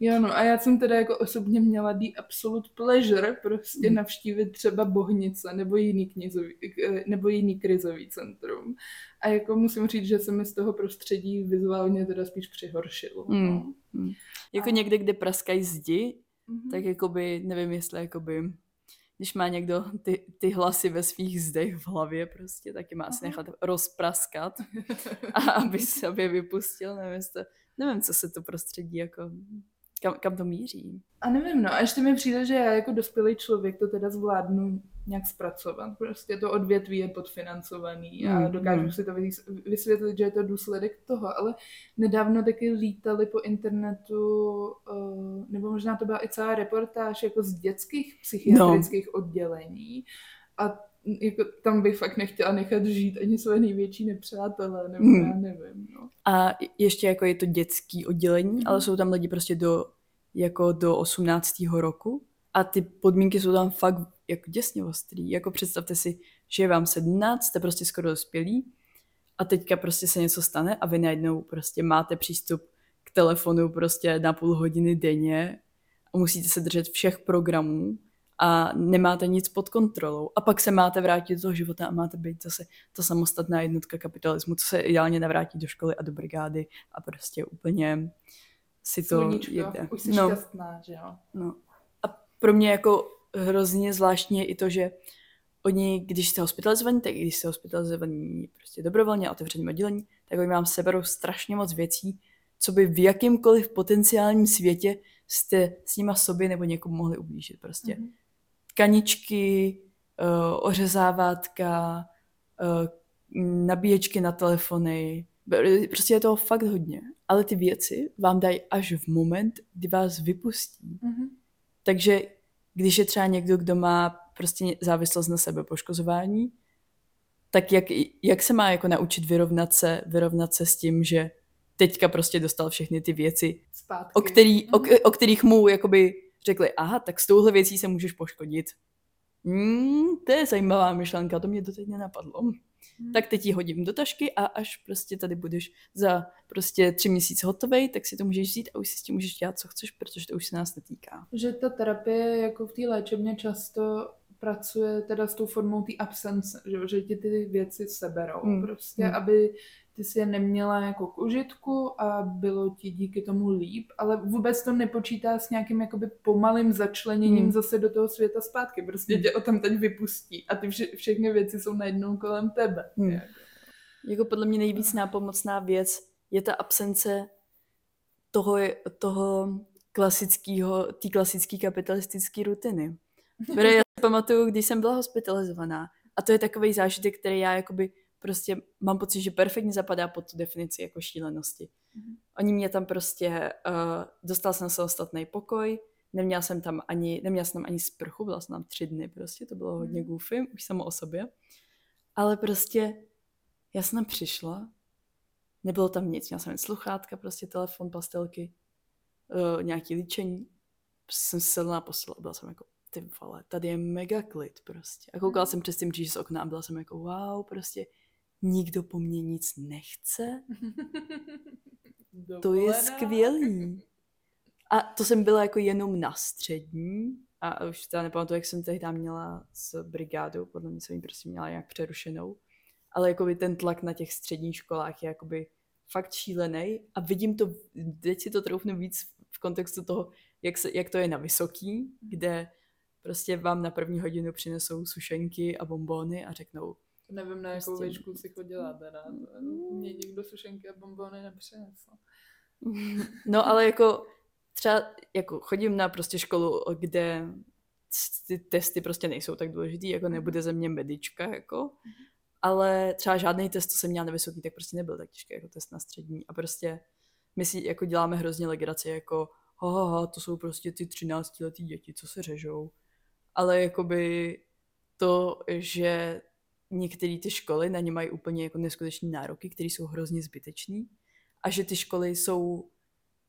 Speaker 6: Jo, no a já jsem teda jako osobně měla the absolute pleasure prostě
Speaker 7: Hmm.
Speaker 6: navštívit třeba Bohnice nebo jiný, knizový, eh, nebo jiný krizový centrum. A jako musím říct, že se mi z toho prostředí vizuálně teda spíš přihoršilo. No.
Speaker 7: Hmm. Jako
Speaker 6: A-
Speaker 7: někde, kde praskají zdi,
Speaker 6: Mhm.
Speaker 7: tak jakoby, nevím jestli jakoby, když má někdo ty, ty hlasy ve svých zdech v hlavě prostě, tak je má asi
Speaker 6: Aha.
Speaker 7: nechat rozpraskat, [laughs] a aby se aby je vypustil, nevím, jestli, nevím, co se to prostředí jako, kam, kam to míří.
Speaker 6: A nevím, no a ještě mi přijde, že já jako dospělý člověk to teda zvládnu nějak zpracovat. Prostě to odvětví je podfinancovaný a
Speaker 7: Mm,
Speaker 6: dokážu
Speaker 7: mm.
Speaker 6: si to vys- vysvětlit, že je to důsledek toho, ale nedávno taky lítali po internetu, uh, nebo možná to byla i celá reportáž jako z dětských psychiatrických no. oddělení a jako tam bych fakt nechtěla nechat žít ani své největší nepřátelé, nebo
Speaker 7: Mm.
Speaker 6: já nevím, no.
Speaker 7: A ještě jako je to dětský oddělení,
Speaker 6: Mhm.
Speaker 7: ale jsou tam lidi prostě do, jako do 18. roku a ty podmínky jsou tam fakt jako děsně ostrý. Jako představte si, že je vám 17, jste prostě skoro dospělí a teďka prostě se něco stane a vy najednou prostě máte přístup k telefonu prostě na půl hodiny denně a musíte se držet všech programů a nemáte nic pod kontrolou. A pak se máte vrátit do toho života a máte být zase ta samostatná jednotka kapitalismu, co se ideálně navrátí do školy a do brigády a prostě úplně si to
Speaker 6: Sluníčko,
Speaker 7: jede.
Speaker 6: už jsi
Speaker 7: No.
Speaker 6: šťastná, že jo.
Speaker 7: No. A pro mě jako hrozně zvláštní je i to, že oni, když jste hospitalizovaní, tak i když jste hospitalizovaní prostě dobrovolně a otevřeným oddělení, tak oni vám seberou strašně moc věcí, co by v jakýmkoliv potenciálním světě jste s nima sobě nebo někomu mohli ublížit. Prostě
Speaker 6: Mhm.
Speaker 7: Tkaničky, uh, ořezávátka, uh, nabíječky na telefony, prostě je toho fakt hodně. Ale ty věci vám dají až v moment, kdy vás vypustí.
Speaker 6: Mhm.
Speaker 7: Takže když je třeba někdo, kdo má prostě závislost na sebepoškozování, tak jak, jak se má jako naučit vyrovnat se, vyrovnat se s tím, že teďka prostě dostal všechny ty věci,
Speaker 6: Zpátky.
Speaker 7: o, který, o,
Speaker 6: Mhm.
Speaker 7: o kterých mu jakoby řekli, aha, tak s touhle věcí se můžeš poškodit. Hmm, to je zajímavá myšlenka, to mě doteď nenapadlo.
Speaker 6: Mhm.
Speaker 7: Tak teď ji hodím do tašky a až prostě tady budeš za prostě tři měsíce hotovej, tak si to můžeš vzít a už si s tím můžeš dělat, co chceš, protože to už se nás netýká.
Speaker 6: Že ta terapie jako v té léčebně často pracuje teda s tou formou té absence, že, že ti ty věci seberou
Speaker 7: Hmm,
Speaker 6: prostě,
Speaker 7: hmm.
Speaker 6: aby ty si je neměla jako k užitku a bylo ti díky tomu líp, ale vůbec to nepočítá s nějakým jakoby pomalým začleněním
Speaker 7: Hmm.
Speaker 6: zase do toho světa zpátky, prostě
Speaker 7: Hmm.
Speaker 6: tě o tam teď vypustí a ty vše, všechny věci jsou najednou kolem tebe.
Speaker 7: Hmm.
Speaker 6: jako.
Speaker 7: Jako podle mě nejvíc nápomocná věc je ta absence toho, toho klasického, té klasické kapitalistické rutiny. Protože já si pamatuju, když jsem byla hospitalizovaná a to je takový zážitek, který já jakoby prostě mám pocit, že perfektně zapadá pod tu definici jako šílenosti.
Speaker 6: Mhm.
Speaker 7: Oni mě tam prostě, uh, dostal jsem se ostatný pokoj, neměla jsem tam ani, neměla jsem tam ani sprchu, byla jsem tam tři dny prostě, to bylo hodně
Speaker 6: Mhm.
Speaker 7: goofy, už samo o sobě. Ale prostě já jsem tam přišla, nebylo tam nic, měla jsem jen sluchátka, prostě telefon, pastelky, uh, nějaký líčení jsem se na postel a byla jsem jako, ty vole, tady je mega klid prostě. A koukala jsem přes tím z okna a byla jsem jako, wow, prostě nikdo po mně nic nechce. [laughs] To je skvělý. A to jsem byla jako jenom na střední a už teda nepamatuju, jak jsem tehdy měla s brigádou, podle mě jsem ji prostě měla nějak přerušenou. Ale jakoby ten tlak na těch středních školách je jakoby fakt šílený a vidím to, teď si to troufnu víc v kontextu toho, jak, se, jak to je na vysoký, kde prostě vám na první hodinu přinesou sušenky a bombóny a řeknou,
Speaker 6: Nevím, na jakou
Speaker 7: Prostě-
Speaker 6: výšku si chodila teda. Mě nikdo sušenky a bombony nepřinesl. [laughs]
Speaker 7: No ale jako třeba jako chodím na prostě školu, kde ty testy prostě nejsou tak důležitý, jako nebude ze mě medička, jako. Ale třeba žádný test, co jsem měla na vysoký, tak prostě nebyl tak těžký jako test na střední. A prostě my si jako děláme hrozně legraci, jako ha, ha, ha, to jsou prostě ty 13 letý děti, co se řežou. Ale jakoby to, že některé ty školy na ně mají úplně jako neskutečné nároky, které jsou hrozně zbytečný a že ty školy jsou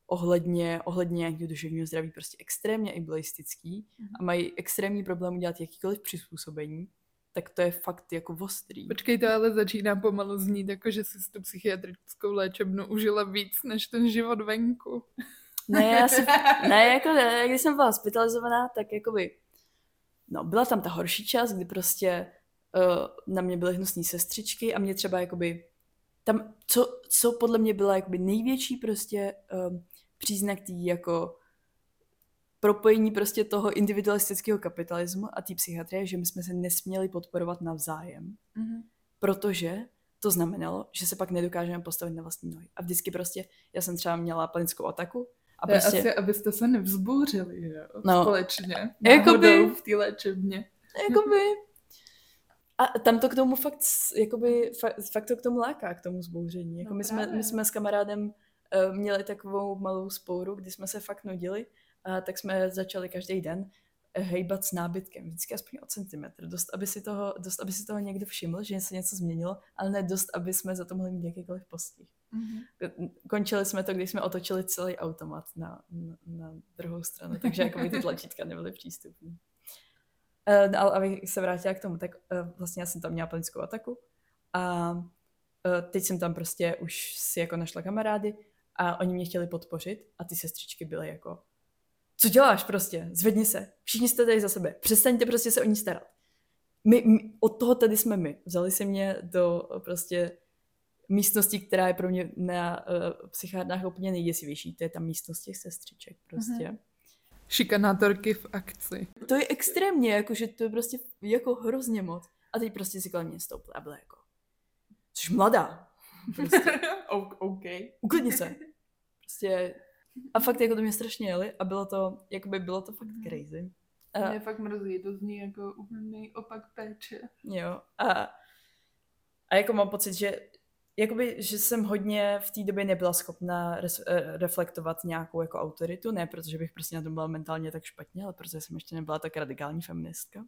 Speaker 7: ohledně, ohledně nějakého duševního zdraví prostě extrémně ableistický a mají extrémní problém udělat jakýkoliv přizpůsobení, tak to je fakt jako ostrý.
Speaker 6: Počkej, to ale začíná pomalu znít, jako že jsi tu psychiatrickou léčebnu užila víc než ten život venku.
Speaker 7: Ne, já si, [laughs] ne, jako ne, když jsem byla hospitalizovaná, tak jakoby, no, byla tam ta horší část, kdy prostě na mě byly hnusné sestřičky a mě třeba jakoby, tam, co, co podle mě byla jakoby největší prostě um, příznak tý jako propojení prostě toho individualistického kapitalismu a té psychiatrie, že my jsme se nesměli podporovat navzájem,
Speaker 6: Mhm.
Speaker 7: protože to znamenalo, že se pak nedokážeme postavit na vlastní nohy. A vždycky prostě, já jsem třeba měla panickou ataku a
Speaker 6: To
Speaker 7: prostě...
Speaker 6: asi, abyste se nevzbouřili, jo?
Speaker 7: No.
Speaker 6: Společně.
Speaker 7: Jakoby-
Speaker 6: v té léčebně.
Speaker 7: jakoby... A tam to k tomu fakt, jakoby, fakt, fakt to k tomu láká, k tomu zbouření. Jako
Speaker 6: No
Speaker 7: my, jsme, my jsme s kamarádem uh, měli takovou malou spouru, kdy jsme se fakt nudili, a tak jsme začali každý den eh, hejbat s nábytkem, vždycky aspoň o centimetr, dost aby, si toho, dost, aby si toho někdo všiml, že se něco změnilo, ale ne dost, aby jsme za to mohli mít jakýkoliv postih.
Speaker 6: Mhm.
Speaker 7: Končili jsme to, když jsme otočili celý automat na, na, na druhou stranu, takže jako ty tlačítka nebyly přístupné. Uh, ale abych se vrátila k tomu, tak uh, vlastně já jsem tam měla panickou ataku a uh, teď jsem tam prostě už si jako našla kamarády a oni mě chtěli podpořit a ty sestřičky byly jako co děláš prostě, zvedni se, všichni jste tady za sebe, přestaňte prostě se o ní starat. My, my, od toho tady jsme my. Vzali si mě do prostě místnosti, která je pro mě na uh, psychiatrách úplně nejděsivější. To je ta místnost těch sestřiček prostě.
Speaker 6: Mhm. Šikanátorky v akci.
Speaker 7: To je extrémně, jakože to je prostě jako hrozně moc. A teď prostě si kolem mě stouply a byla jako, jsi mladá. Prostě, [laughs]
Speaker 6: O- OK.
Speaker 7: uklidni se. Prostě, a fakt jako to mě strašně jeli a bylo to, jakoby bylo to fakt crazy. A,
Speaker 6: Mě fakt mrzí, to zní jako úplný opak péče.
Speaker 7: jo, a, a jako mám pocit, že jakoby, že jsem hodně v té době nebyla schopna res, eh, reflektovat nějakou jako autoritu, ne protože bych prostě na tom byla mentálně tak špatně, ale protože jsem ještě nebyla tak radikální feministka.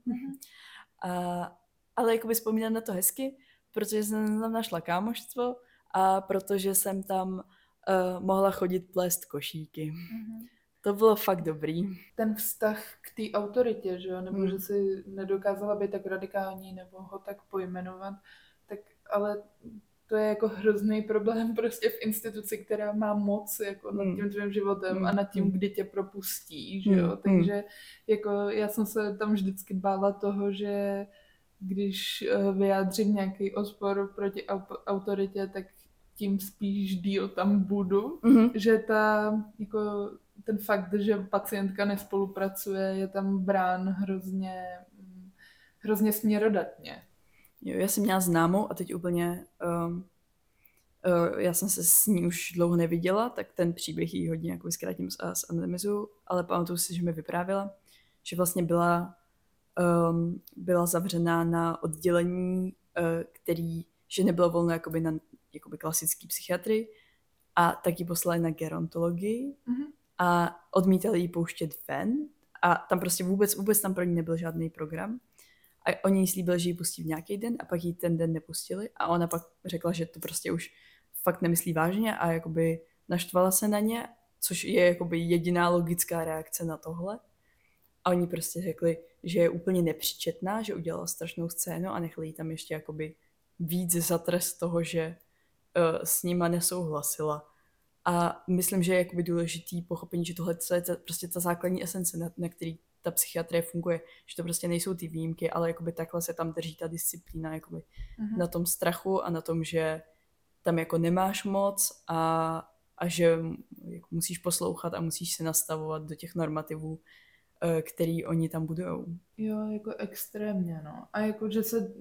Speaker 7: A, ale jakoby vzpomínám na to hezky, protože jsem tam našla kámoštvo a protože jsem tam uh, mohla chodit plést košíky. To bylo fakt dobrý.
Speaker 6: Ten vztah k té autoritě, že jo, nebo
Speaker 7: Hmm.
Speaker 6: že si nedokázala být tak radikální, nebo ho tak pojmenovat, tak ale to je jako hrozný problém prostě v instituci, která má moc jako nad
Speaker 7: Hmm.
Speaker 6: tím tvým životem
Speaker 7: Hmm.
Speaker 6: a nad tím,
Speaker 7: Hmm.
Speaker 6: kdy tě propustí, že jo,
Speaker 7: Hmm.
Speaker 6: takže jako já jsem se tam vždycky bála toho, že když eh, vyjádřím nějaký odpor proti au- autoritě, tak tím spíš díl tam budu,
Speaker 7: Mhm.
Speaker 6: že ta, jako ten fakt, že pacientka nespolupracuje, je tam brán hrozně, mm, hrozně směrodatně.
Speaker 7: Jo, já jsem měla známou a teď úplně, um, uh, já jsem se s ní už dlouho neviděla, tak ten příběh jí hodně jako zkrátím a zanonymizuju, ale pamatuju si, že mi vyprávěla, že vlastně byla, um, byla zavřená na oddělení, uh, který, že nebylo volno jakoby na jakoby klasický psychiatrii a tak ji poslali na gerontologii
Speaker 6: Mhm.
Speaker 7: a odmítali ji pouštět ven a tam prostě vůbec, vůbec tam pro ní nebyl žádný program. A oni jí slíbili, že ji pustí v nějaký den a pak ji ten den nepustili a ona pak řekla, že to prostě už fakt nemyslí vážně a jakoby naštvala se na ně, což je jakoby jediná logická reakce na tohle. A oni prostě řekli, že je úplně nepříčetná, že udělala strašnou scénu a nechali jí tam ještě jakoby víc za trest toho, že uh, s nima nesouhlasila. A myslím, že je jakoby důležitý pochopení, že tohle je prostě ta základní esence, na, na který ta psychiatrie funguje, že to prostě nejsou ty výjimky, ale jakoby takhle se tam drží ta disciplína jakoby uh-huh. na tom strachu a na tom, že tam jako nemáš moc a, a že jako musíš poslouchat a musíš se nastavovat do těch normativů, eh, který oni tam budujou.
Speaker 6: Jo, jako extrémně, no. A jako, že se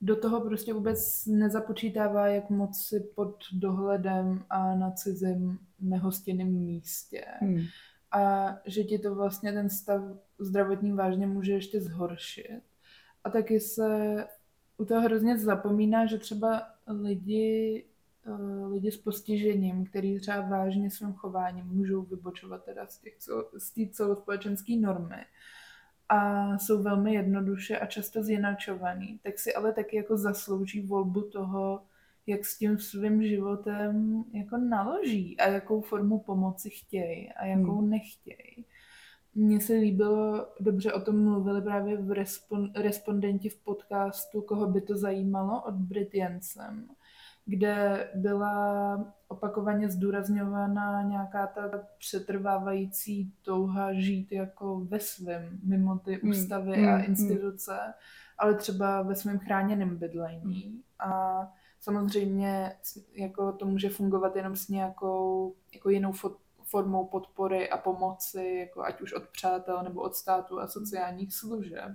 Speaker 6: do toho prostě vůbec nezapočítává, jak moc si pod dohledem a na cizím nehostinném místě. Hmm. A že ti to vlastně ten stav zdravotní vážně může ještě zhoršit. A taky se u toho hrozně zapomíná, že třeba lidi, eh, lidi s postižením, který třeba vážně svým chováním můžou vybočovat teda z, těch, z té celospolečenské normy, a jsou velmi jednoduše a často zjinačovaný, tak si ale taky jako zaslouží volbu toho, jak s tím svým životem jako naloží a jakou formu pomoci chtějí a jakou hmm. nechtějí. Mně se líbilo, dobře o tom mluvili právě v respon, respondenti v podcastu, koho by to zajímalo, od Brit Jensen kde byla opakovaně zdůrazňována nějaká ta přetrvávající touha žít jako ve svém, mimo ty hmm, ústavy mm, a hmm. instituce, mm. ale třeba ve svém chráněném bydlení. A samozřejmě jako to může fungovat jenom s nějakou jako jinou formou podpory a pomoci, jako ať už od přátel nebo od státu a sociálních služeb.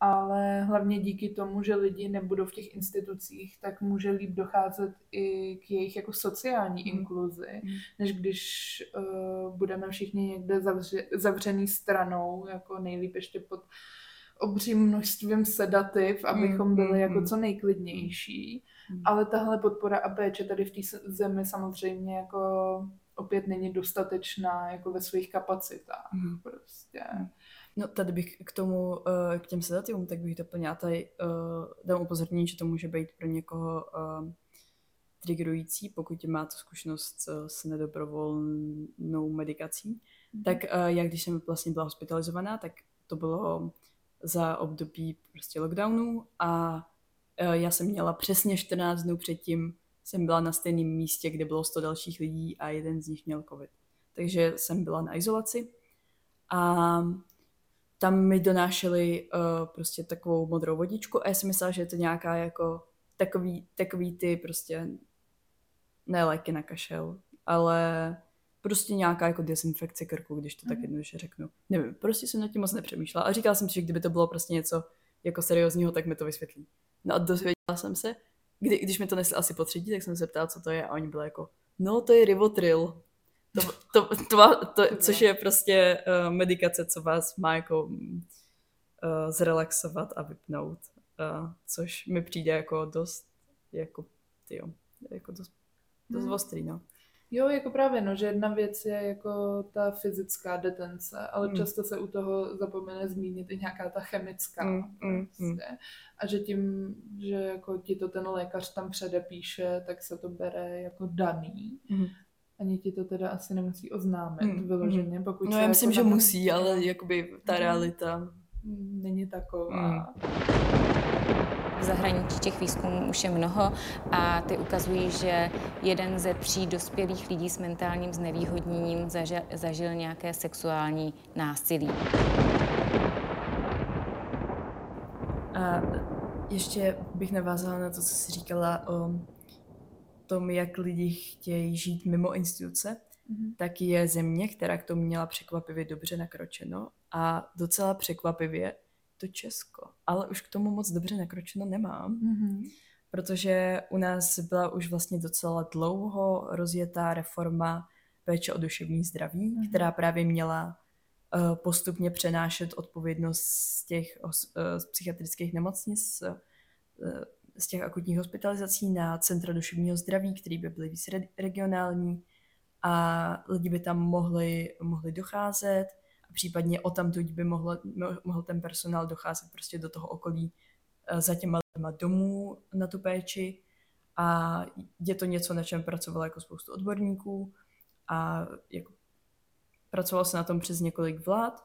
Speaker 6: Ale hlavně díky tomu, že lidi nebudou v těch institucích, tak může líp docházet i k jejich jako sociální mm. inkluzi, mm. než když uh, budeme všichni někde zavře, zavřený stranou, jako nejlíp ještě pod obřím množstvím sedativ, abychom byli mm. jako co nejklidnější. Mm. Ale tahle podpora a péče tady v té zemi samozřejmě jako opět není dostatečná jako ve svých kapacitách. Mm. Prostě. Mm.
Speaker 7: No tady bych k tomu, eh, k těm sedativům, tak bych doplňala tady, uh, dám upozornění, že to může být pro někoho uh, triggerující, pokud má to zkušenost s nedobrovolnou medikací. Mm-hmm. Tak já když jsem vlastně byla hospitalizovaná, tak to bylo za období prostě lockdownu a já jsem měla přesně 14 dnů předtím, jsem byla na stejném místě, kde bylo 100 dalších lidí a jeden z nich měl covid. Takže jsem byla na izolaci a tam mi donášeli uh, prostě takovou modrou vodičku a já si myslela, že je to nějaká jako takový, takový ty prostě ne léky na kašel, ale prostě nějaká jako dezinfekce krku, když to mm. tak mhm. jednoduše řeknu. Nevím, prostě jsem nad tím moc nepřemýšlela a říkala jsem si, že kdyby to bylo prostě něco jako seriózního, tak mi to vysvětlí. No a dozvěděla jsem se, kdy, když mi to nesli asi po třetí, tak jsem se ptala, co to je a oni byli jako, no to je Rivotril. To, to, to, to, což je prostě uh, medikace, co vás má jako uh, zrelaxovat a vypnout. Uh, což mi přijde jako dost, jako, tyjo, jako dost, dost hmm. ostrý, no.
Speaker 6: Jo, jako právě, no, že jedna věc je jako ta fyzická detence, ale mm. často se u toho zapomene zmínit i nějaká ta chemická. Mm, mm, prostě. A že tím, že jako ti to ten lékař tam předepíše, tak se to bere jako daný. Mm. Ani ti to teda asi nemusí oznámit mm, vyloženě, pokud
Speaker 7: No já myslím, jako že musí, ale jakoby ta mm. realita
Speaker 6: není taková. Mm.
Speaker 10: V zahraničí těch výzkumů už je mnoho a ty ukazují, že jeden ze tří dospělých lidí s mentálním znevýhodněním zažil, zažil nějaké sexuální násilí.
Speaker 7: A ještě bych navázala na to, co jsi říkala o tom, jak lidi chtějí žít mimo instituce, mm-hmm. tak je země, která k tomu měla překvapivě dobře nakročeno a docela překvapivě to Česko. Ale už k tomu moc dobře nakročeno nemám, mm-hmm. protože u nás byla už vlastně docela dlouho rozjetá reforma péče o duševní zdraví, mm-hmm. která právě měla uh, postupně přenášet odpovědnost z těch uh, z psychiatrických nemocnic uh, z těch akutních hospitalizací na centra duševního zdraví, které by byly víc regionální a lidi by tam mohli, mohli docházet a případně o tam by mohl, mohl ten personál docházet prostě do toho okolí eh, za těma lidma domů na tu péči. A je to něco, na čem pracovalo jako spoustu odborníků a jako pracovalo se na tom přes několik vlád.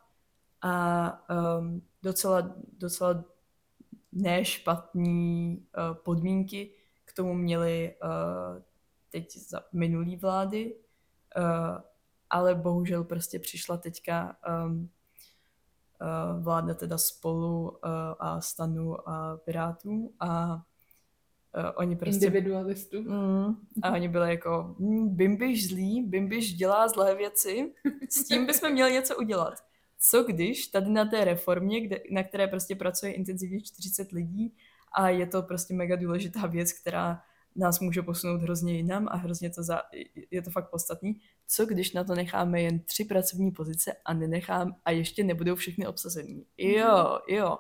Speaker 7: A um, docela, docela nešpatný uh, podmínky k tomu měli uh, teď za minulý vlády, uh, ale bohužel prostě přišla teďka um, uh, vláda teda spolu uh, a stanu a pirátů a uh, oni prostě...
Speaker 6: Individualistů.
Speaker 7: Mm, a oni byli jako, mm, Bimbiš zlý, Bimbiš dělá zlé věci, s tím bychom měli něco udělat. Co když tady na té reformě, kde, na které prostě pracuje intenzivně 40 lidí a je to prostě mega důležitá věc, která nás může posunout hrozně jinam a hrozně to za, je to fakt podstatný. Co když na to necháme jen tři pracovní pozice a nenechám a ještě nebudou všechny obsazený? Jo, jo.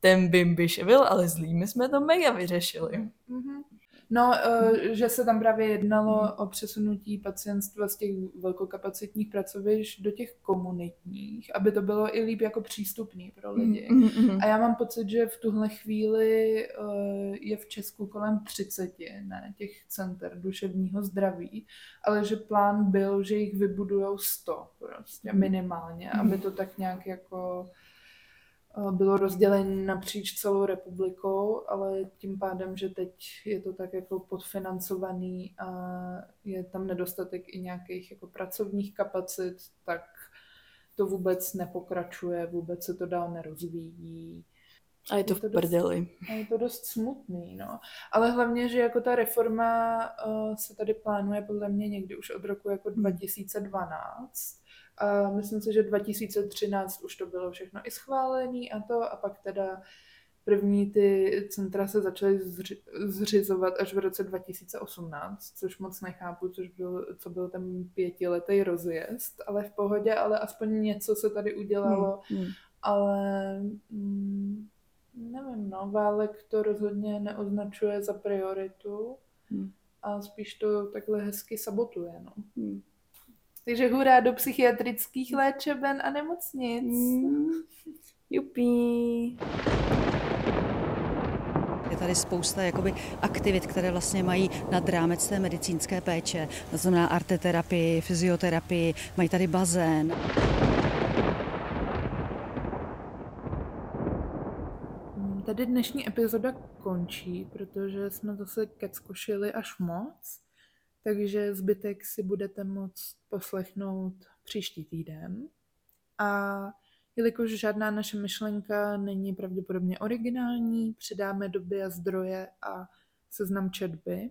Speaker 7: Ten Bimbiš byl ale zlý, my jsme to mega vyřešili.
Speaker 6: Mm-hmm. No, uh, že se tam právě jednalo o přesunutí pacientstva z těch velkokapacitních pracovišť do těch komunitních, aby to bylo i líp jako přístupný pro lidi.
Speaker 7: Mm-hmm.
Speaker 6: A já mám pocit, že v tuhle chvíli uh, je v Česku kolem 30 ne, těch center duševního zdraví, ale že plán byl, že jich vybudujou 100 prostě minimálně, aby to tak nějak jako bylo rozdělení napříč celou republikou, ale tím pádem, že teď je to tak jako podfinancovaný a je tam nedostatek i nějakých jako pracovních kapacit, tak to vůbec nepokračuje, vůbec se to dál nerozvíjí.
Speaker 7: A je to, je to v prdeli.
Speaker 6: Dost, a je to dost smutný, no. Ale hlavně, že jako ta reforma uh, se tady plánuje podle mě někdy už od roku jako 2012 a myslím si, že 2013 už to bylo všechno i schválené a to a pak teda první ty centra se začaly zři- zřizovat až v roce 2018, což moc nechápu, což byl, co byl ten pětiletý rozjezd, ale v pohodě, ale aspoň něco se tady udělalo,
Speaker 7: Hmm, hmm.
Speaker 6: ale mm, nevím, no, Válek to rozhodně neoznačuje za prioritu
Speaker 7: Hmm.
Speaker 6: a spíš to takhle hezky sabotuje, no.
Speaker 7: Hmm.
Speaker 6: Takže hurá do psychiatrických léčeben a nemocnic.
Speaker 7: Mm. Jupí.
Speaker 11: Je tady spousta jakoby, aktivit, které vlastně mají nad rámec té medicínské péče. To znamená arteterapii, fyzioterapii, mají tady bazén.
Speaker 6: Tady dnešní epizoda končí, protože jsme zase keckošili až moc, takže zbytek si budete moct poslechnout příští týden. A jelikož žádná naše myšlenka není pravděpodobně originální, přidáme doby a zdroje a seznam četby.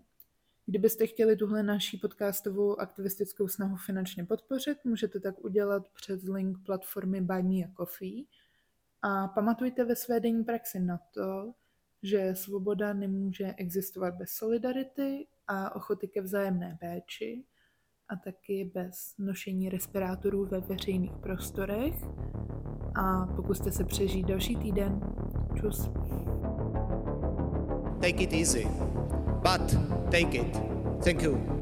Speaker 6: Kdybyste chtěli tuhle naší podcastovou aktivistickou snahu finančně podpořit, můžete tak udělat přes link platformy Buy Me a Coffee. A pamatujte ve své denní praxi na to, že svoboda nemůže existovat bez solidarity a ochoty ke vzájemné péči a taky bez nošení respirátorů ve veřejných prostorech. A pokuste se přežít další týden. Čus.
Speaker 12: Take it easy, but take it. Thank you.